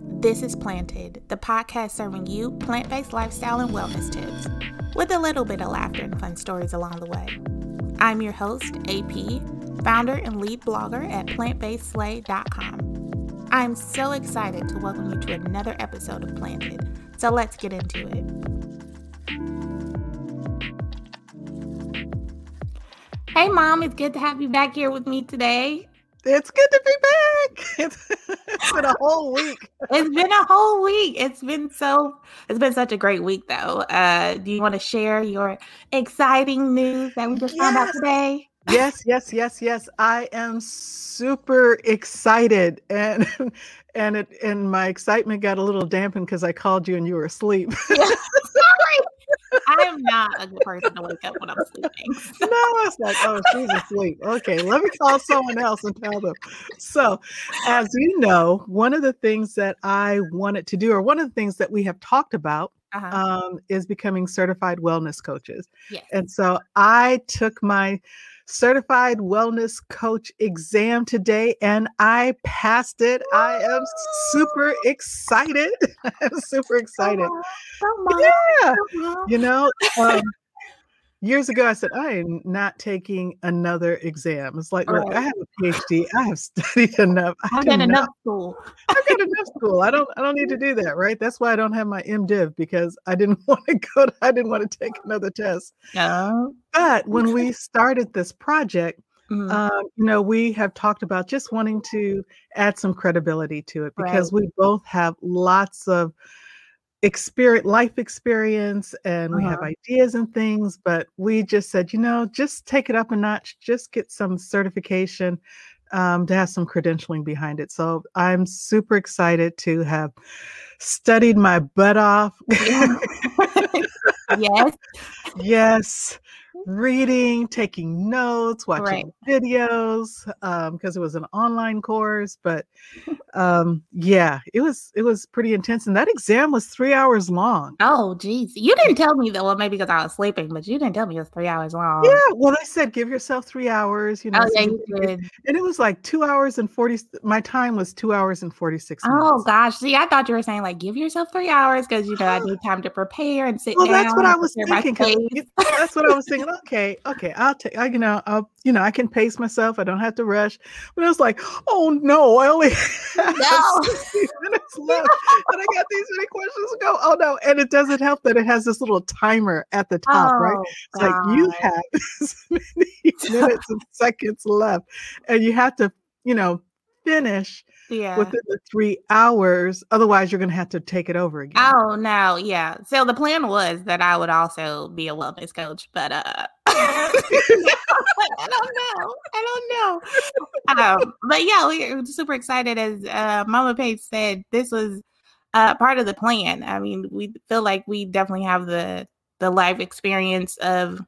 This is Planted, the podcast serving you plant based lifestyle and wellness tips with a little bit of laughter and fun stories along the way. I'm your host, AP, founder and lead blogger at plantbasedslay.com. I'm so excited to welcome you to another episode of Planted. So let's get into it. Hey, Mom, it's good to have you back here with me today. It's good to be back. it's been a whole week. it's been a whole week. It's been so. It's been such a great week, though. Uh, do you want to share your exciting news that we just yes. found out today? yes, yes, yes, yes. I am super excited, and and it and my excitement got a little dampened because I called you and you were asleep. Sorry. I am not a good person to wake up when I'm sleeping. So. No, it's like, oh, she's asleep. Okay, let me call someone else and tell them. So, as you know, one of the things that I wanted to do, or one of the things that we have talked about, uh-huh. um, is becoming certified wellness coaches. Yes. And so I took my certified wellness coach exam today and I passed it. I am super excited. I'm super excited. yeah. You know, um, years ago I said, I am not taking another exam. It's like, look, I have a PhD. I have studied enough. I have got enough school. I've got enough school. I don't I don't need to do that, right? That's why I don't have my MDiv because I didn't want to go to, I didn't want to take another test. No. But when we started this project, Mm-hmm. Um, you know, we have talked about just wanting to add some credibility to it because right. we both have lots of experience life experience and we uh-huh. have ideas and things but we just said you know just take it up a notch just get some certification um, to have some credentialing behind it. So i'm super excited to have studied my butt off. Yes. Yes reading, taking notes, watching right. videos, because um, it was an online course. But um, yeah, it was it was pretty intense, and that exam was three hours long. Oh, geez, you didn't tell me that. Well, maybe because I was sleeping, but you didn't tell me it was three hours long. Yeah, well, I said give yourself three hours. You know, oh, yeah, you did. and it was like two hours and forty. My time was two hours and forty six. Oh gosh, see, I thought you were saying like give yourself three hours because you know I need time to prepare and sit well, down. Well, that's what I was thinking. That's what I was thinking okay, okay, I'll take, I, you know, I'll, you know, I can pace myself. I don't have to rush. But it was like, oh no, I only have no. minutes left, and I got these many questions to go. Oh no, and it doesn't help that it has this little timer at the top, oh, right? It's God. like you have this many minutes and seconds left, and you have to, you know, finish yeah. within the three hours. Otherwise, you're going to have to take it over again. Oh, no. Yeah. So the plan was that I would also be a wellness coach, but uh, I don't know. I don't know. Um, but yeah, we're super excited. As uh, Mama Page said, this was uh, part of the plan. I mean, we feel like we definitely have the the life experience of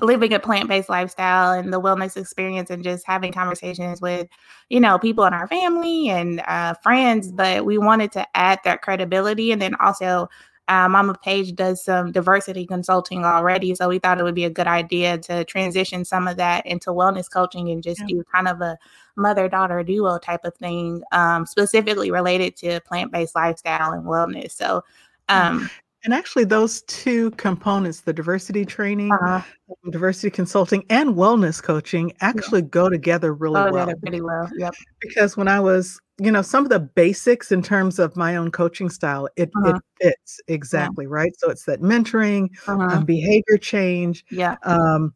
living a plant-based lifestyle and the wellness experience and just having conversations with you know people in our family and uh, friends but we wanted to add that credibility and then also uh, Mama Page does some diversity consulting already, so we thought it would be a good idea to transition some of that into wellness coaching and just yeah. do kind of a mother daughter duo type of thing, um, specifically related to plant based lifestyle and wellness. So, um, and actually, those two components, the diversity training, uh-huh. diversity consulting, and wellness coaching, actually yeah. go together really oh, well. Pretty well. Yep. Because when I was, you know, some of the basics in terms of my own coaching style, it, uh-huh. it fits exactly, yeah. right? So it's that mentoring, um, uh-huh. um, behavior change. Yeah. Um,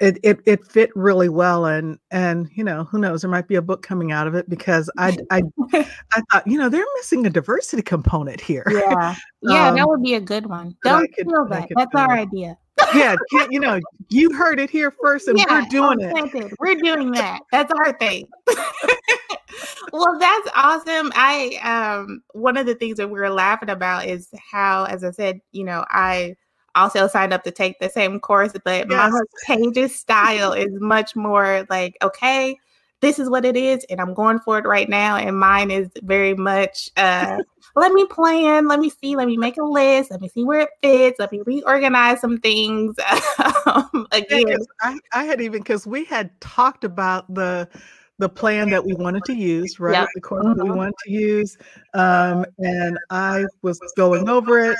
it, it it fit really well and and you know who knows there might be a book coming out of it because I I I thought you know they're missing a diversity component here. Yeah, yeah, um, that would be a good one. Don't feel that. That's our idea. yeah, you know, you heard it here first, and yeah, we're doing it. We're doing that. That's our thing. well, that's awesome. I um one of the things that we are laughing about is how, as I said, you know, I also signed up to take the same course, but yes. Mama Page's style is much more like, okay, this is what it is, and I'm going for it right now. And mine is very much, uh, let me plan, let me see, let me make a list, let me see where it fits, let me reorganize some things. um, again, I, I had even because we had talked about the the plan that we wanted to use, right? Yep. The course mm-hmm. that we wanted to use. Um, and I was going over it.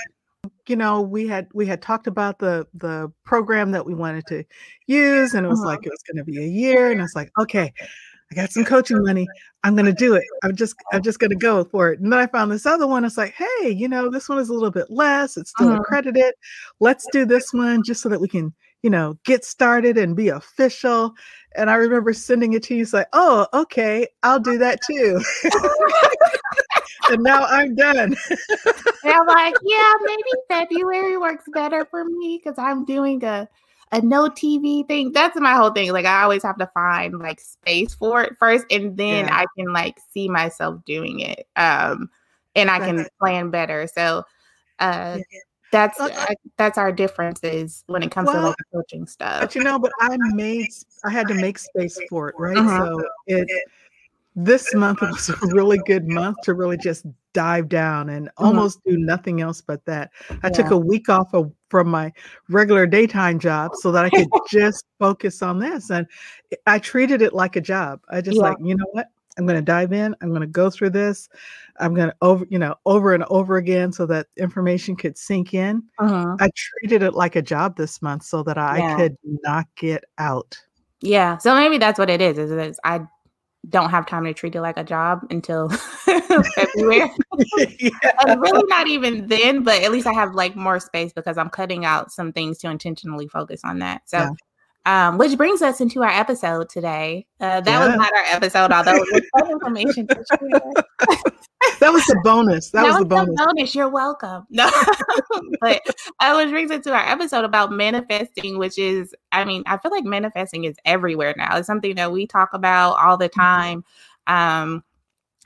You know, we had we had talked about the the program that we wanted to use, and it was mm-hmm. like it was going to be a year, and I was like, okay, I got some coaching money. I'm going to do it. I'm just I'm just going to go for it. And then I found this other one. It's like, hey, you know, this one is a little bit less. It's still uh-huh. accredited. Let's do this one just so that we can, you know, get started and be official. And I remember sending it to you. It's like, oh, okay, I'll do that too. and now I'm done. and I'm like, yeah, maybe February works better for me because I'm doing a a no TV thing. That's my whole thing. Like I always have to find like space for it first, and then yeah. I can like see myself doing it. Um, and I can plan better. So, uh, that's uh, that's our differences when it comes well, to like coaching stuff. But you know, but I made I had to make space for it, right? Uh-huh. So it this month was a really good month to really just dive down and mm-hmm. almost do nothing else but that. I yeah. took a week off of, from my regular daytime job so that I could just focus on this. And I treated it like a job. I just yeah. like, you know what? I'm going to dive in. I'm going to go through this. I'm going to over, you know, over and over again so that information could sink in. Uh-huh. I treated it like a job this month so that I yeah. could knock it out. Yeah. So maybe that's what it is. Is, is I don't have time to treat it like a job until February. And uh, really not even then, but at least I have like more space because I'm cutting out some things to intentionally focus on that. So yeah. Um, which brings us into our episode today. Uh, that yeah. was not our episode, although it was information. that was the bonus. That, that was, was, the bonus. bonus. You're welcome. No, but uh, which brings us to our episode about manifesting, which is, I mean, I feel like manifesting is everywhere now. It's something that we talk about all the mm-hmm. time. Um,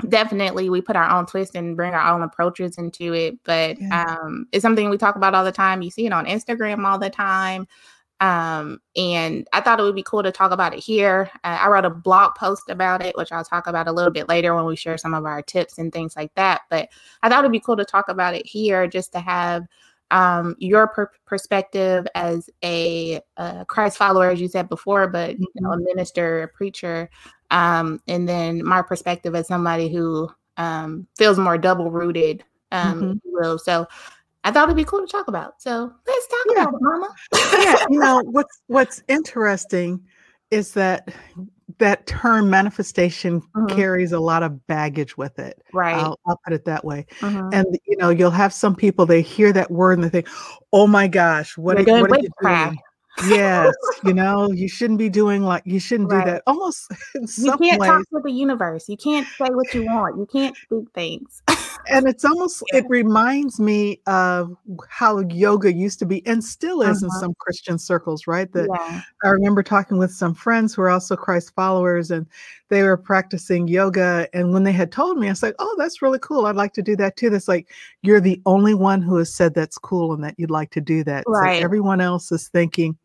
definitely we put our own twist and bring our own approaches into it but yeah. um it's something we talk about all the time you see it on instagram all the time um, and I thought it would be cool to talk about it here. Uh, I wrote a blog post about it, which I'll talk about a little bit later when we share some of our tips and things like that. But I thought it'd be cool to talk about it here just to have um, your per- perspective as a, a, Christ follower, as you said before, but you know, a mm-hmm. minister, a preacher, um, and then my perspective as somebody who um, feels more double rooted, um, mm-hmm. So I thought it'd be cool to talk about. So let's talk yeah. about it, Mama. yeah, you know what's what's interesting is that that term manifestation mm-hmm. carries a lot of baggage with it. Right. I'll, I'll put it that way. Mm-hmm. And you know, you'll have some people they hear that word and they think, "Oh my gosh, what, are, what are you doing?" yes, you know, you shouldn't be doing like you shouldn't right. do that. Almost you can't ways. talk to the universe. You can't say what you want. You can't speak things. and it's almost yeah. it reminds me of how yoga used to be and still is uh-huh. in some Christian circles, right? That yeah. I remember talking with some friends who are also Christ followers and they were practicing yoga. And when they had told me, I was like, Oh, that's really cool. I'd like to do that too. That's like you're the only one who has said that's cool and that you'd like to do that. Right. So everyone else is thinking,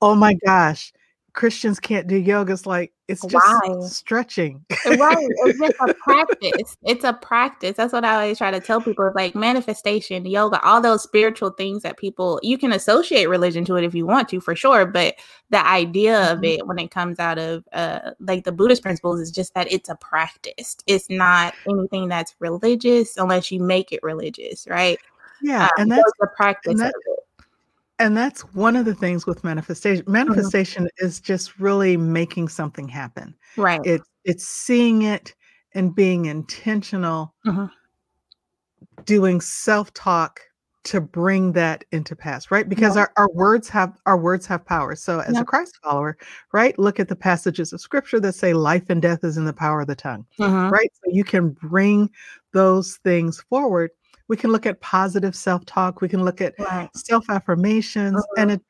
Oh my gosh, Christians can't do yoga. It's like it's just Why? stretching. right. It's just a practice. It's a practice. That's what I always try to tell people. It's like manifestation, yoga, all those spiritual things that people you can associate religion to it if you want to, for sure. But the idea mm-hmm. of it when it comes out of uh like the Buddhist principles is just that it's a practice. It's not anything that's religious unless you make it religious, right? Yeah, um, and that's the practice that, of it and that's one of the things with manifestation mm-hmm. manifestation mm-hmm. is just really making something happen right it's it's seeing it and being intentional mm-hmm. doing self-talk to bring that into pass right because yeah. our, our words have our words have power so as yeah. a christ follower right look at the passages of scripture that say life and death is in the power of the tongue mm-hmm. right so you can bring those things forward we can look at positive self-talk we can look at right. self-affirmations uh-huh. and it,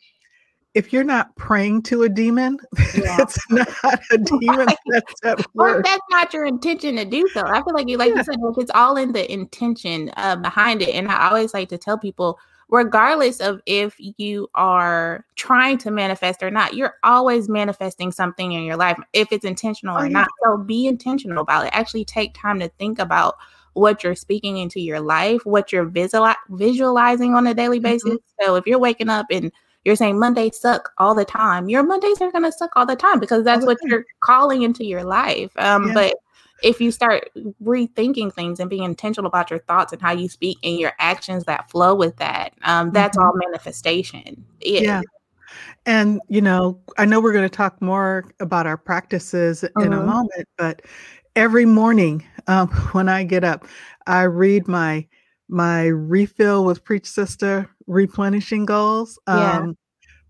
if you're not praying to a demon yeah. it's not a demon right. that's at work. or that's not your intention to do so i feel like you like yeah. you said it's all in the intention uh, behind it and i always like to tell people regardless of if you are trying to manifest or not, you're always manifesting something in your life, if it's intentional oh, or not. So be intentional about it. Actually, take time to think about what you're speaking into your life, what you're visual- visualizing on a daily mm-hmm. basis. Mm-hmm. So if you're waking up and you're saying Mondays suck all the time. Your Mondays are going to suck all the time because that's what you're calling into your life. Um, yeah. But if you start rethinking things and being intentional about your thoughts and how you speak and your actions that flow with that, um, that's mm-hmm. all manifestation. It, yeah. And, you know, I know we're going to talk more about our practices in a mm-hmm. moment, but every morning um, when I get up, I read my my refill with preach sister replenishing goals yeah. um,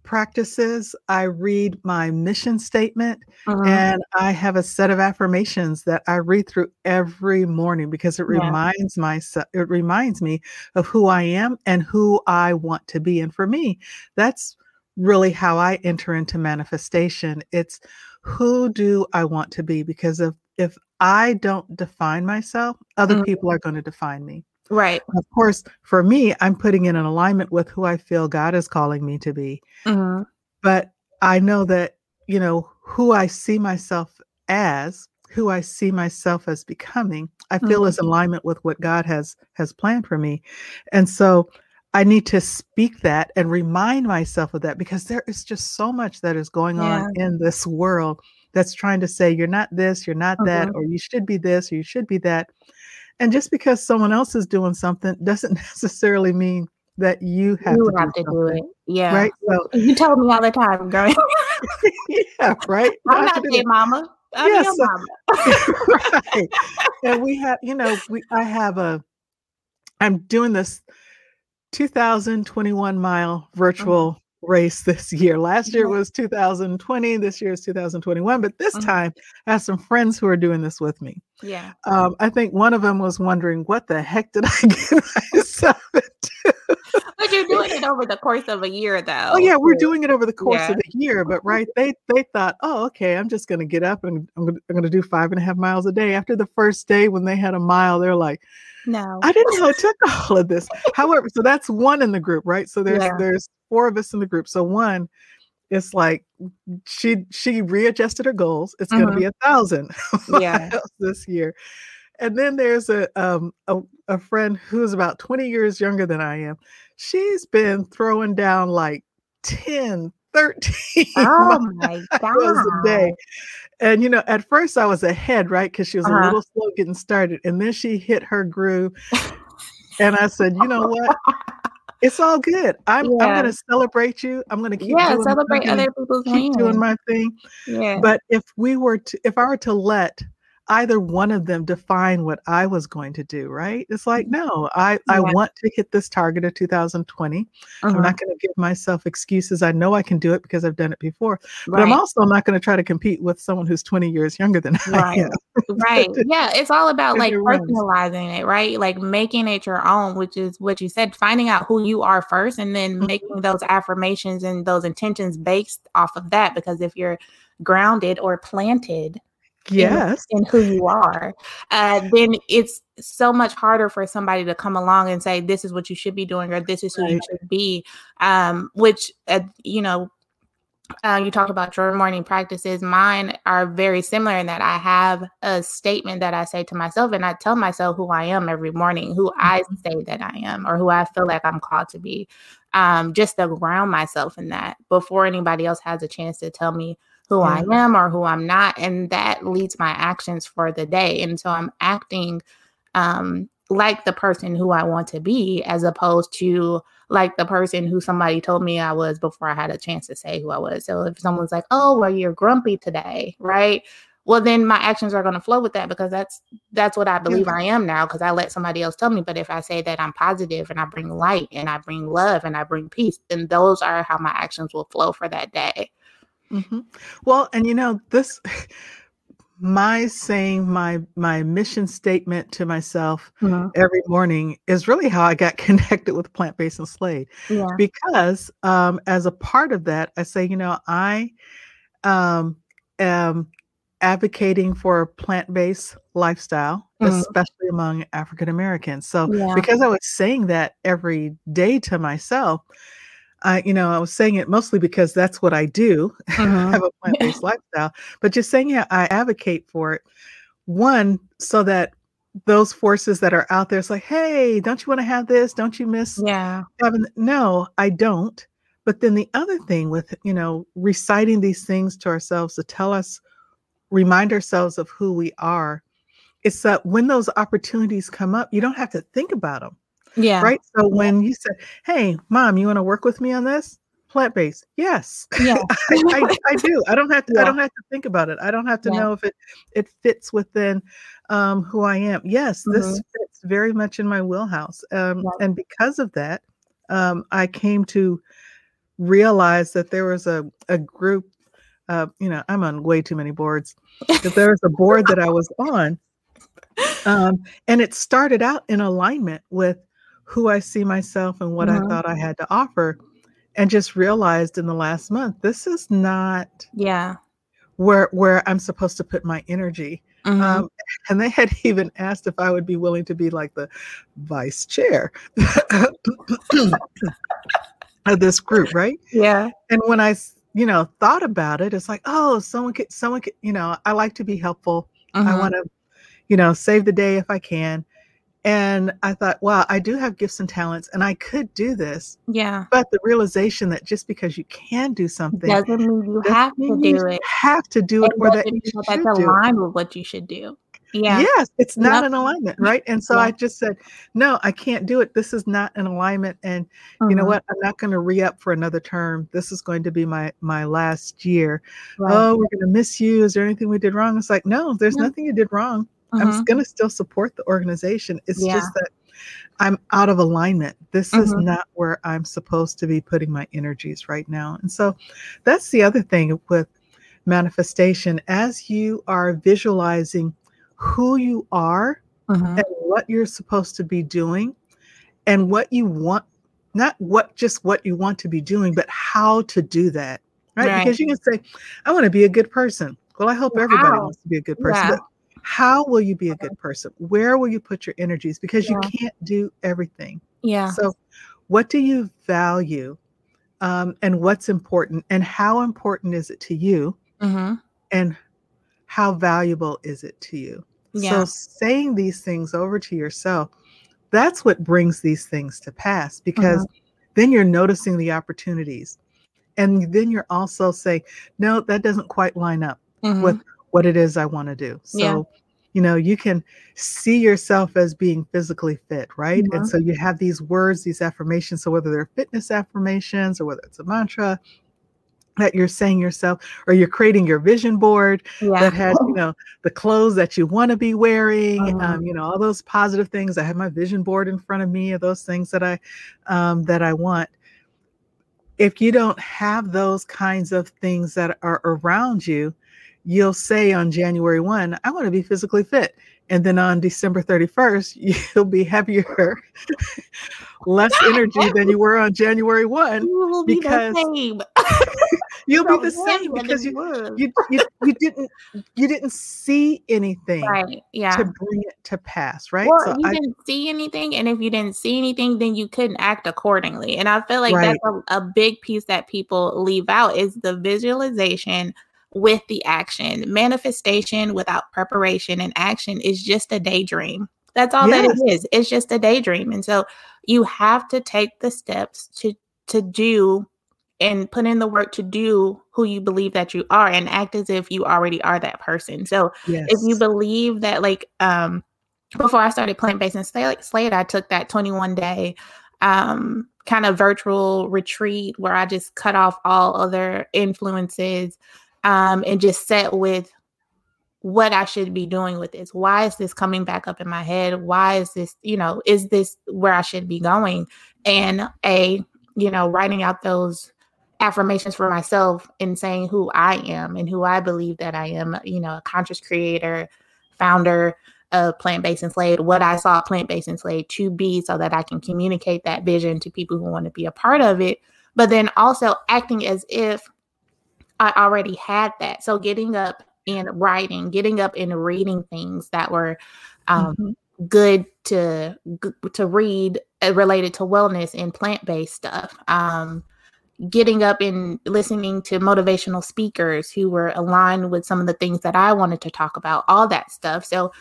practices i read my mission statement uh-huh. and i have a set of affirmations that i read through every morning because it yeah. reminds myself it reminds me of who i am and who i want to be and for me that's really how i enter into manifestation it's who do i want to be because if if i don't define myself other mm-hmm. people are going to define me Right. Of course, for me, I'm putting in an alignment with who I feel God is calling me to be. Mm-hmm. But I know that, you know, who I see myself as, who I see myself as becoming, I feel mm-hmm. is alignment with what God has has planned for me. And so I need to speak that and remind myself of that because there is just so much that is going yeah. on in this world that's trying to say you're not this, you're not mm-hmm. that, or you should be this, or you should be that. And just because someone else is doing something doesn't necessarily mean that you have, you to, have do to do it. Yeah. Right. So you tell me all the time, girl. yeah, right. I'm not dead mama. I'm yes, your mama. right. And we have, you know, we I have a I'm doing this 2021 mile virtual race this year. Last year was 2020. This year is 2021. But this mm-hmm. time, I have some friends who are doing this with me. Yeah. Um, I think one of them was wondering, what the heck did I get myself into? But you're doing it over the course of a year, though. Oh yeah, we're doing it over the course yeah. of the year. But right, they they thought, oh, okay, I'm just going to get up and I'm going to do five and a half miles a day. After the first day, when they had a mile, they're like, no, I didn't know it took all of this. However, so that's one in the group, right? So there's yeah. there's four of us in the group. So one, it's like she she readjusted her goals. It's mm-hmm. going to be a thousand yeah. this year. And then there's a um a, a friend who's about 20 years younger than I am. She's been throwing down like 10, 13 oh my god a day and you know at first i was ahead right because she was uh-huh. a little slow getting started and then she hit her groove and i said you know what it's all good. I'm yeah. I'm gonna celebrate you. I'm gonna keep yeah celebrate other people's keep doing my thing. Yeah. But if we were to if I were to let either one of them define what I was going to do, right? It's like, mm-hmm. no, I, yeah. I want to hit this target of 2020. Uh-huh. I'm not going to give myself excuses. I know I can do it because I've done it before. Right. But I'm also not going to try to compete with someone who's 20 years younger than right. I am. right. Yeah. It's all about like personalizing it, right? Like making it your own, which is what you said, finding out who you are first and then mm-hmm. making those affirmations and those intentions based off of that. Because if you're grounded or planted yes in who you are uh, then it's so much harder for somebody to come along and say this is what you should be doing or this is who right. you should be um, which uh, you know uh, you talked about your morning practices. Mine are very similar in that I have a statement that I say to myself, and I tell myself who I am every morning, who I mm-hmm. say that I am, or who I feel like I'm called to be, um, just to ground myself in that before anybody else has a chance to tell me who I am or who I'm not. And that leads my actions for the day. And so I'm acting um, like the person who I want to be, as opposed to like the person who somebody told me I was before I had a chance to say who I was. So if someone's like, oh, well, you're grumpy today, right? Well, then my actions are going to flow with that because that's that's what I believe. I am now because I let somebody else tell me. But if I say that I'm positive and I bring light and I bring love and I bring peace, then those are how my actions will flow for that day. Mm-hmm. Well, and you know, this my saying my my mission statement to myself mm-hmm. every morning is really how I got connected with plant based and Slade. Yeah. Because um, as a part of that, I say, you know, I um, am advocating for a plant based lifestyle, mm-hmm. especially among African Americans. So, yeah. because I was saying that every day to myself, I, you know, I was saying it mostly because that's what I do. Uh-huh. have a plant-based lifestyle, but just saying, yeah, I advocate for it. One, so that those forces that are out there, it's like, hey, don't you want to have this? Don't you miss? Yeah. Having no, I don't. But then the other thing with, you know, reciting these things to ourselves to tell us, remind ourselves of who we are, it's that when those opportunities come up, you don't have to think about them. Yeah. Right. So when you said, Hey, mom, you want to work with me on this? Plant based. Yes. Yeah. I, I, I, do. I don't have to, yeah. I don't have to think about it. I don't have to yeah. know if it it fits within um, who I am. Yes, mm-hmm. this fits very much in my wheelhouse. Um, yeah. and because of that, um, I came to realize that there was a, a group uh, you know, I'm on way too many boards, but there was a board that I was on. Um, and it started out in alignment with who I see myself and what mm-hmm. I thought I had to offer. And just realized in the last month, this is not yeah where where I'm supposed to put my energy. Mm-hmm. Um, and they had even asked if I would be willing to be like the vice chair of this group, right? Yeah. And when I, you know, thought about it, it's like, oh, someone could, someone could, you know, I like to be helpful. Mm-hmm. I want to, you know, save the day if I can. And I thought, wow, I do have gifts and talents and I could do this. Yeah. But the realization that just because you can do something doesn't mean you have to do it. Have to do it, or that you that's aligned with what you should do. Yeah. Yes, it's not yep. an alignment, right? And so I just said, no, I can't do it. This is not an alignment. And mm-hmm. you know mm-hmm. what? I'm not going to re-up for another term. This is going to be my my last year. Right. Oh, we're going to miss you. Is there anything we did wrong? It's like, no, there's no. nothing you did wrong. Mm-hmm. I'm going to still support the organization. It's yeah. just that I'm out of alignment. This mm-hmm. is not where I'm supposed to be putting my energies right now. And so that's the other thing with manifestation. As you are visualizing who you are mm-hmm. and what you're supposed to be doing and what you want, not what just what you want to be doing, but how to do that. Right? right. Because you can say, I want to be a good person. Well, I hope wow. everybody wants to be a good person. Yeah. How will you be a good person? Where will you put your energies? Because yeah. you can't do everything. Yeah. So, what do you value um, and what's important? And how important is it to you? Mm-hmm. And how valuable is it to you? Yeah. So, saying these things over to yourself, that's what brings these things to pass because mm-hmm. then you're noticing the opportunities. And then you're also saying, no, that doesn't quite line up mm-hmm. with what it is I want to do. So, yeah. you know, you can see yourself as being physically fit, right? Mm-hmm. And so you have these words, these affirmations. So whether they're fitness affirmations or whether it's a mantra that you're saying yourself, or you're creating your vision board yeah. that has, you know, the clothes that you want to be wearing, um, mm-hmm. you know, all those positive things. I have my vision board in front of me of those things that I um, that I want if you don't have those kinds of things that are around you, you'll say on January 1, I want to be physically fit. And then on December 31st, you'll be heavier, less energy than you were on January 1. You will be because the same. you'll be the same because you, you, you, you didn't you didn't see anything right yeah to bring it to pass right well, so you I, didn't see anything and if you didn't see anything then you couldn't act accordingly and i feel like right. that's a, a big piece that people leave out is the visualization with the action. Manifestation without preparation and action is just a daydream. That's all yes. that it is. It's just a daydream. And so you have to take the steps to to do and put in the work to do who you believe that you are and act as if you already are that person. So yes. if you believe that like um before I started plant-based and Slate, I took that 21 day um kind of virtual retreat where I just cut off all other influences um, and just set with what I should be doing with this. Why is this coming back up in my head? Why is this, you know, is this where I should be going? And a, you know, writing out those affirmations for myself and saying who I am and who I believe that I am, you know, a conscious creator, founder of Plant Based Enslaved, what I saw Plant Based Enslaved to be so that I can communicate that vision to people who want to be a part of it. But then also acting as if I already had that. So getting up and writing, getting up and reading things that were um, mm-hmm. good to to read uh, related to wellness and plant based stuff. Um, getting up and listening to motivational speakers who were aligned with some of the things that I wanted to talk about, all that stuff. So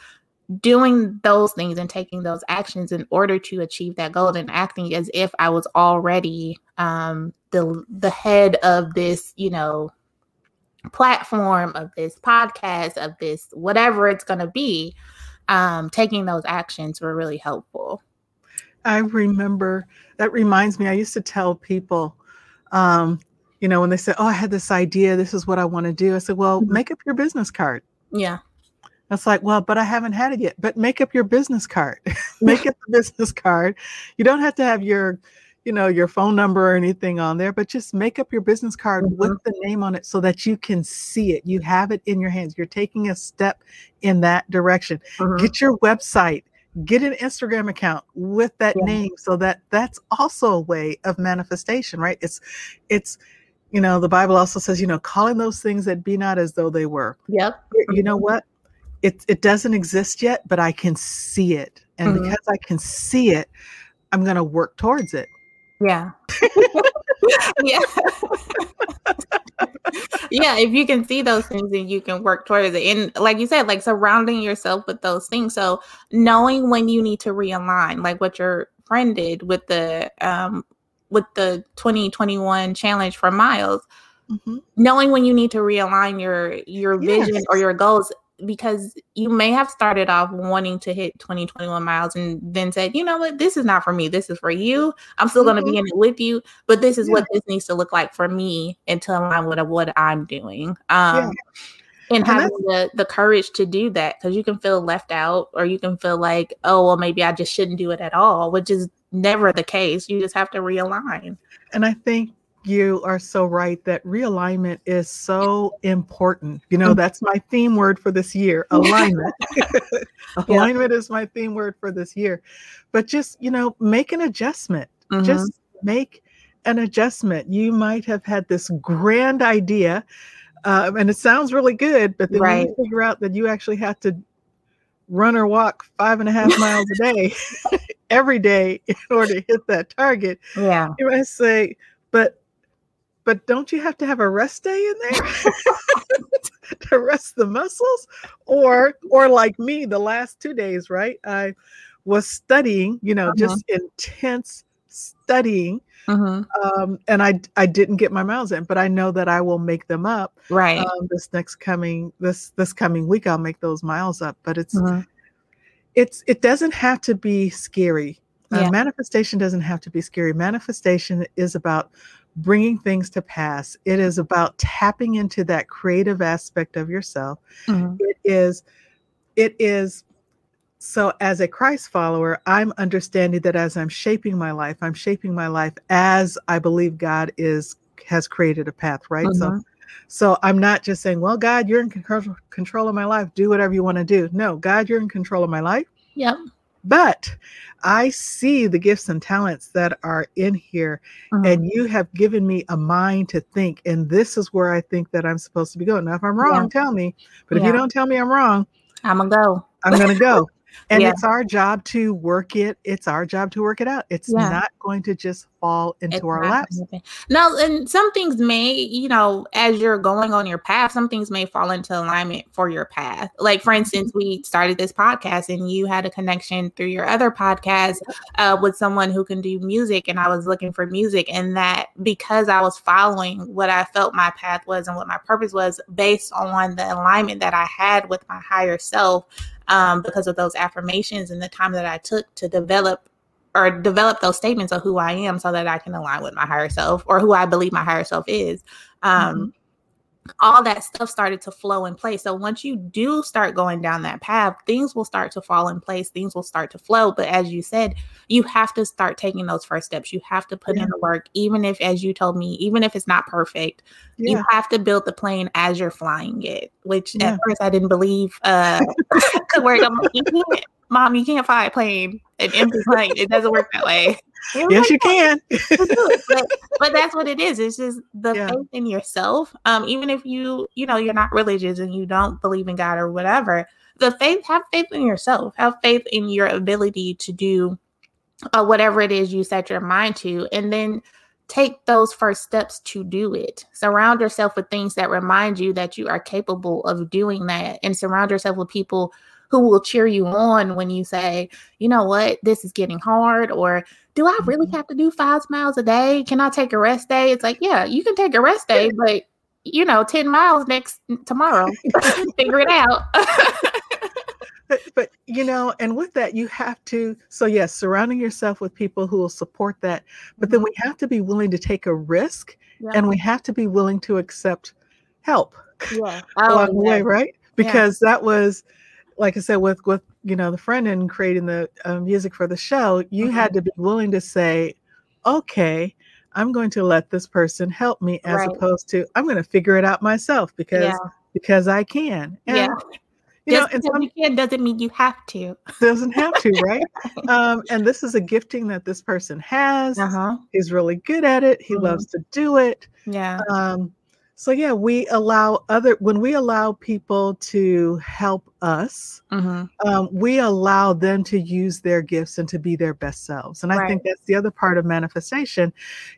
doing those things and taking those actions in order to achieve that goal and acting as if I was already um, the the head of this, you know, platform of this podcast of this whatever it's going to be um, taking those actions were really helpful i remember that reminds me i used to tell people um, you know when they said, oh i had this idea this is what i want to do i said well mm-hmm. make up your business card yeah it's like, well, but I haven't had it yet. But make up your business card. make up the business card. You don't have to have your, you know, your phone number or anything on there, but just make up your business card mm-hmm. with the name on it so that you can see it. You have it in your hands. You're taking a step in that direction. Mm-hmm. Get your website get an Instagram account with that yeah. name so that that's also a way of manifestation, right? It's it's you know, the Bible also says, you know, calling those things that be not as though they were. Yep. You know what? it it doesn't exist yet, but I can see it. And mm-hmm. because I can see it, I'm going to work towards it. Yeah. yeah. yeah, if you can see those things and you can work towards it. And like you said, like surrounding yourself with those things. So knowing when you need to realign, like what your friend did with the um with the 2021 challenge for miles. Mm-hmm. Knowing when you need to realign your your vision yes. or your goals because you may have started off wanting to hit 20, 21 miles and then said, you know what, this is not for me. This is for you. I'm still mm-hmm. going to be in it with you, but this is yeah. what this needs to look like for me and to align with what I'm doing. Um, yeah. And, and having the, the courage to do that because you can feel left out or you can feel like, oh, well, maybe I just shouldn't do it at all, which is never the case. You just have to realign. And I think you are so right that realignment is so important. You know, mm-hmm. that's my theme word for this year alignment. alignment yeah. is my theme word for this year. But just, you know, make an adjustment. Mm-hmm. Just make an adjustment. You might have had this grand idea uh, and it sounds really good, but then right. you figure out that you actually have to run or walk five and a half miles a day every day in order to hit that target, yeah, you might say, but but don't you have to have a rest day in there to rest the muscles or or like me the last two days right i was studying you know uh-huh. just intense studying uh-huh. um, and i i didn't get my miles in but i know that i will make them up right um, this next coming this this coming week i'll make those miles up but it's uh-huh. it's it doesn't have to be scary uh, yeah. uh, manifestation doesn't have to be scary manifestation is about bringing things to pass. It is about tapping into that creative aspect of yourself. Mm-hmm. It is, it is. So, as a Christ follower, I'm understanding that as I'm shaping my life, I'm shaping my life as I believe God is has created a path, right? Mm-hmm. So, so I'm not just saying, "Well, God, you're in control, control of my life. Do whatever you want to do." No, God, you're in control of my life. Yep. But I see the gifts and talents that are in here, mm-hmm. and you have given me a mind to think. And this is where I think that I'm supposed to be going. Now, if I'm wrong, yeah. tell me. But yeah. if you don't tell me I'm wrong, I'm to go. I'm to go. And yeah. it's our job to work it it's our job to work it out it's yeah. not going to just fall into it's our laps no and some things may you know as you're going on your path some things may fall into alignment for your path like for instance mm-hmm. we started this podcast and you had a connection through your other podcast uh, with someone who can do music and i was looking for music and that because i was following what i felt my path was and what my purpose was based on the alignment that i had with my higher self um, because of those affirmations and the time that I took to develop or develop those statements of who I am so that I can align with my higher self or who I believe my higher self is. Um, mm-hmm all that stuff started to flow in place. So once you do start going down that path, things will start to fall in place, things will start to flow. But as you said, you have to start taking those first steps. You have to put yeah. in the work, even if, as you told me, even if it's not perfect, yeah. you have to build the plane as you're flying it, which yeah. at first I didn't believe uh, could work. I'm like, you can't, mom, you can't fly a plane, an empty plane. It doesn't work that way. Yes, you can. but, but, that's what it is. It's just the yeah. faith in yourself. Um, even if you, you know, you're not religious and you don't believe in God or whatever, the faith, have faith in yourself. Have faith in your ability to do uh, whatever it is you set your mind to, and then take those first steps to do it. Surround yourself with things that remind you that you are capable of doing that, and surround yourself with people who will cheer you on when you say, you know what, this is getting hard, or do I really mm-hmm. have to do five miles a day? Can I take a rest day? It's like, yeah, you can take a rest day, but you know, 10 miles next tomorrow. Figure it out. but, but you know, and with that, you have to. So yes, surrounding yourself with people who will support that. But then mm-hmm. we have to be willing to take a risk, yeah. and we have to be willing to accept help yeah. oh, along the way, right? Because yeah. that was, like I said, with with you know the friend and creating the uh, music for the show, you mm-hmm. had to be willing to say, okay, I'm going to let this person help me, as right. opposed to I'm going to figure it out myself because yeah. because I can. And, yeah. You Just know, and some, you can doesn't mean you have to. Doesn't have to, right? um, and this is a gifting that this person has. Uh-huh. He's really good at it. He mm-hmm. loves to do it. Yeah. Um, so yeah, we allow other when we allow people to help us, mm-hmm. um, we allow them to use their gifts and to be their best selves. And I right. think that's the other part of manifestation.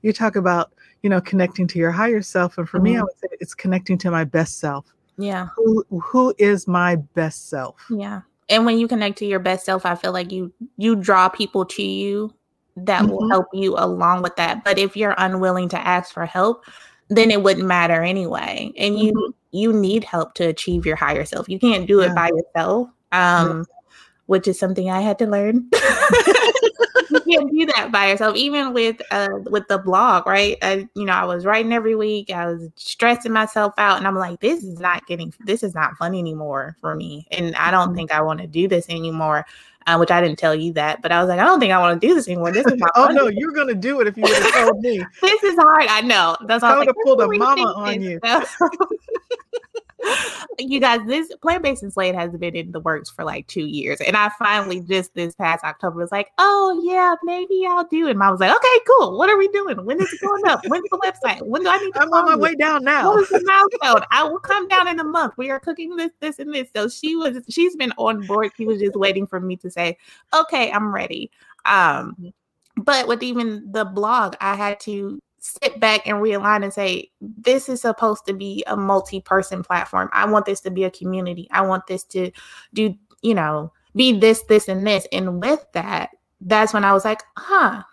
You talk about you know connecting to your higher self, and for mm-hmm. me, I mm-hmm. would say it's connecting to my best self. Yeah. Who who is my best self? Yeah. And when you connect to your best self, I feel like you you draw people to you that mm-hmm. will help you along with that. But if you're unwilling to ask for help, then it wouldn't matter anyway. And you mm-hmm. you need help to achieve your higher self. You can't do it yeah. by yourself. Um, which is something I had to learn. you can't do that by yourself, even with uh with the blog, right? I, you know, I was writing every week. I was stressing myself out, and I'm like, this is not getting, this is not fun anymore for me, and I don't mm-hmm. think I want to do this anymore uh, which I didn't tell you that, but I was like, I don't think I want to do this anymore. This is my oh no, you're gonna do it if you would have told me. this is hard. I know. That's why I have pulled a mama on you. you guys, this plant based and has been in the works for like two years. And I finally just this past October was like, oh yeah, maybe I'll do it. And I was like, okay, cool. What are we doing? When is it going up? When's the website? When do I need to I'm on my way down now. What is the milestone? I will come down in a month. We are cooking this, this, and this. So she was she's been on board. She was just waiting for me to say, okay, I'm ready. Um, but with even the blog, I had to sit back and realign and say, this is supposed to be a multi person platform. I want this to be a community. I want this to do, you know, be this, this, and this. And with that, that's when I was like, huh,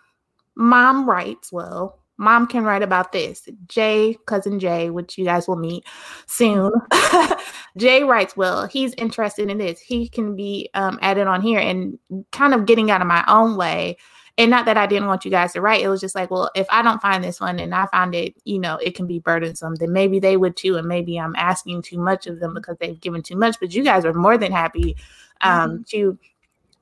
mom writes well. Mom can write about this. Jay, cousin Jay, which you guys will meet soon. Jay writes well. He's interested in this. He can be um, added on here and kind of getting out of my own way and not that I didn't want you guys to write. It was just like, well, if I don't find this one and I find it, you know, it can be burdensome, then maybe they would too. And maybe I'm asking too much of them because they've given too much. But you guys are more than happy um, mm-hmm. to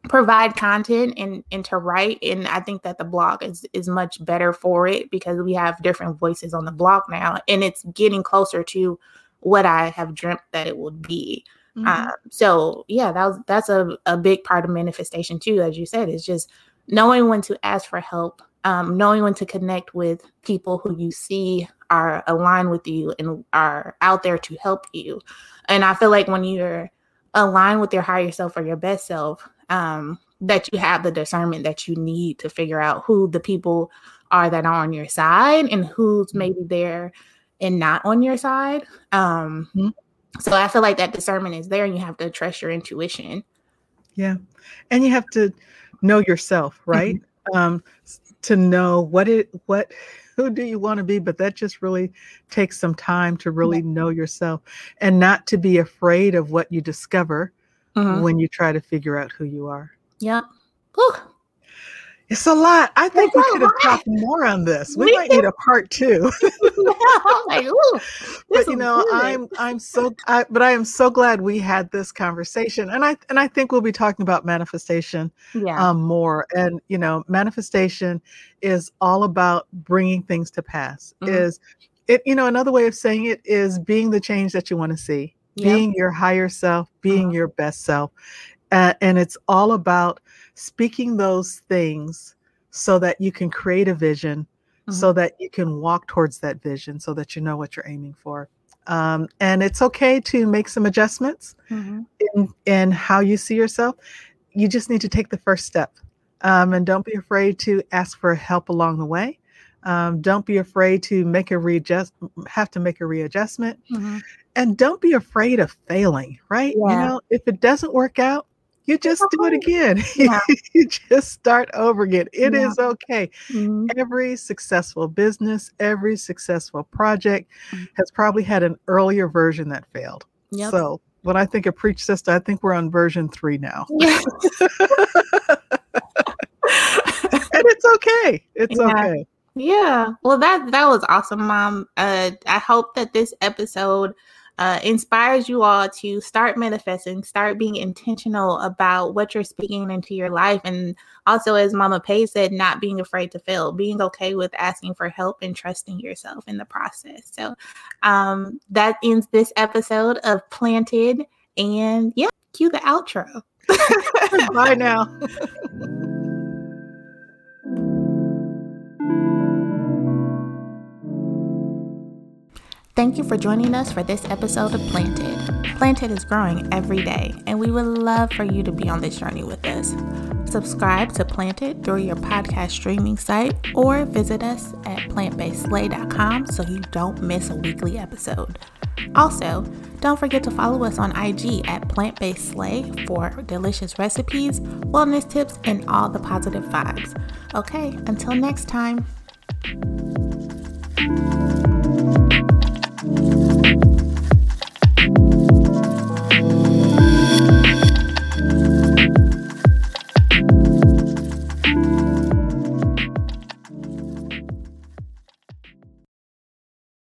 provide content and, and to write. And I think that the blog is, is much better for it because we have different voices on the blog now. And it's getting closer to what I have dreamt that it would be. Mm-hmm. Um, so yeah, that was that's a, a big part of manifestation too, as you said, it's just knowing when to ask for help, um, knowing when to connect with people who you see are aligned with you and are out there to help you. And I feel like when you're aligned with your higher self or your best self, um, that you have the discernment that you need to figure out who the people are that are on your side and who's mm-hmm. maybe there and not on your side. Um, mm-hmm. So I feel like that discernment is there and you have to trust your intuition. Yeah. And you have to know yourself, right? Mm-hmm. Um, to know what it what who do you want to be but that just really takes some time to really know yourself and not to be afraid of what you discover mm-hmm. when you try to figure out who you are yeah it's a lot. I think it's we could have talked more on this. We, we might need a part two. like, but you know, good. I'm I'm so I, but I am so glad we had this conversation, and I and I think we'll be talking about manifestation yeah. um, more. And you know, manifestation is all about bringing things to pass. Mm-hmm. Is it? You know, another way of saying it is being the change that you want to see, yep. being your higher self, being mm-hmm. your best self, uh, and it's all about speaking those things so that you can create a vision mm-hmm. so that you can walk towards that vision so that you know what you're aiming for um, and it's okay to make some adjustments mm-hmm. in, in how you see yourself you just need to take the first step um, and don't be afraid to ask for help along the way um, don't be afraid to make a readjust have to make a readjustment mm-hmm. and don't be afraid of failing right yeah. you know if it doesn't work out you just do it again. Yeah. you just start over again. It yeah. is okay. Mm-hmm. Every successful business, every successful project mm-hmm. has probably had an earlier version that failed. Yep. So when I think of Preach Sister, I think we're on version three now. Yeah. and it's okay. It's yeah. okay. Yeah. Well, that that was awesome, Mom. Uh, I hope that this episode uh, inspires you all to start manifesting, start being intentional about what you're speaking into your life, and also, as Mama Pay said, not being afraid to fail, being okay with asking for help and trusting yourself in the process. So, um, that ends this episode of Planted, and yeah, cue the outro. Bye now. Thank you for joining us for this episode of Planted. Planted is growing every day, and we would love for you to be on this journey with us. Subscribe to Planted through your podcast streaming site or visit us at plantbasedslay.com so you don't miss a weekly episode. Also, don't forget to follow us on IG at Plant Based Slay for delicious recipes, wellness tips, and all the positive vibes. Okay, until next time.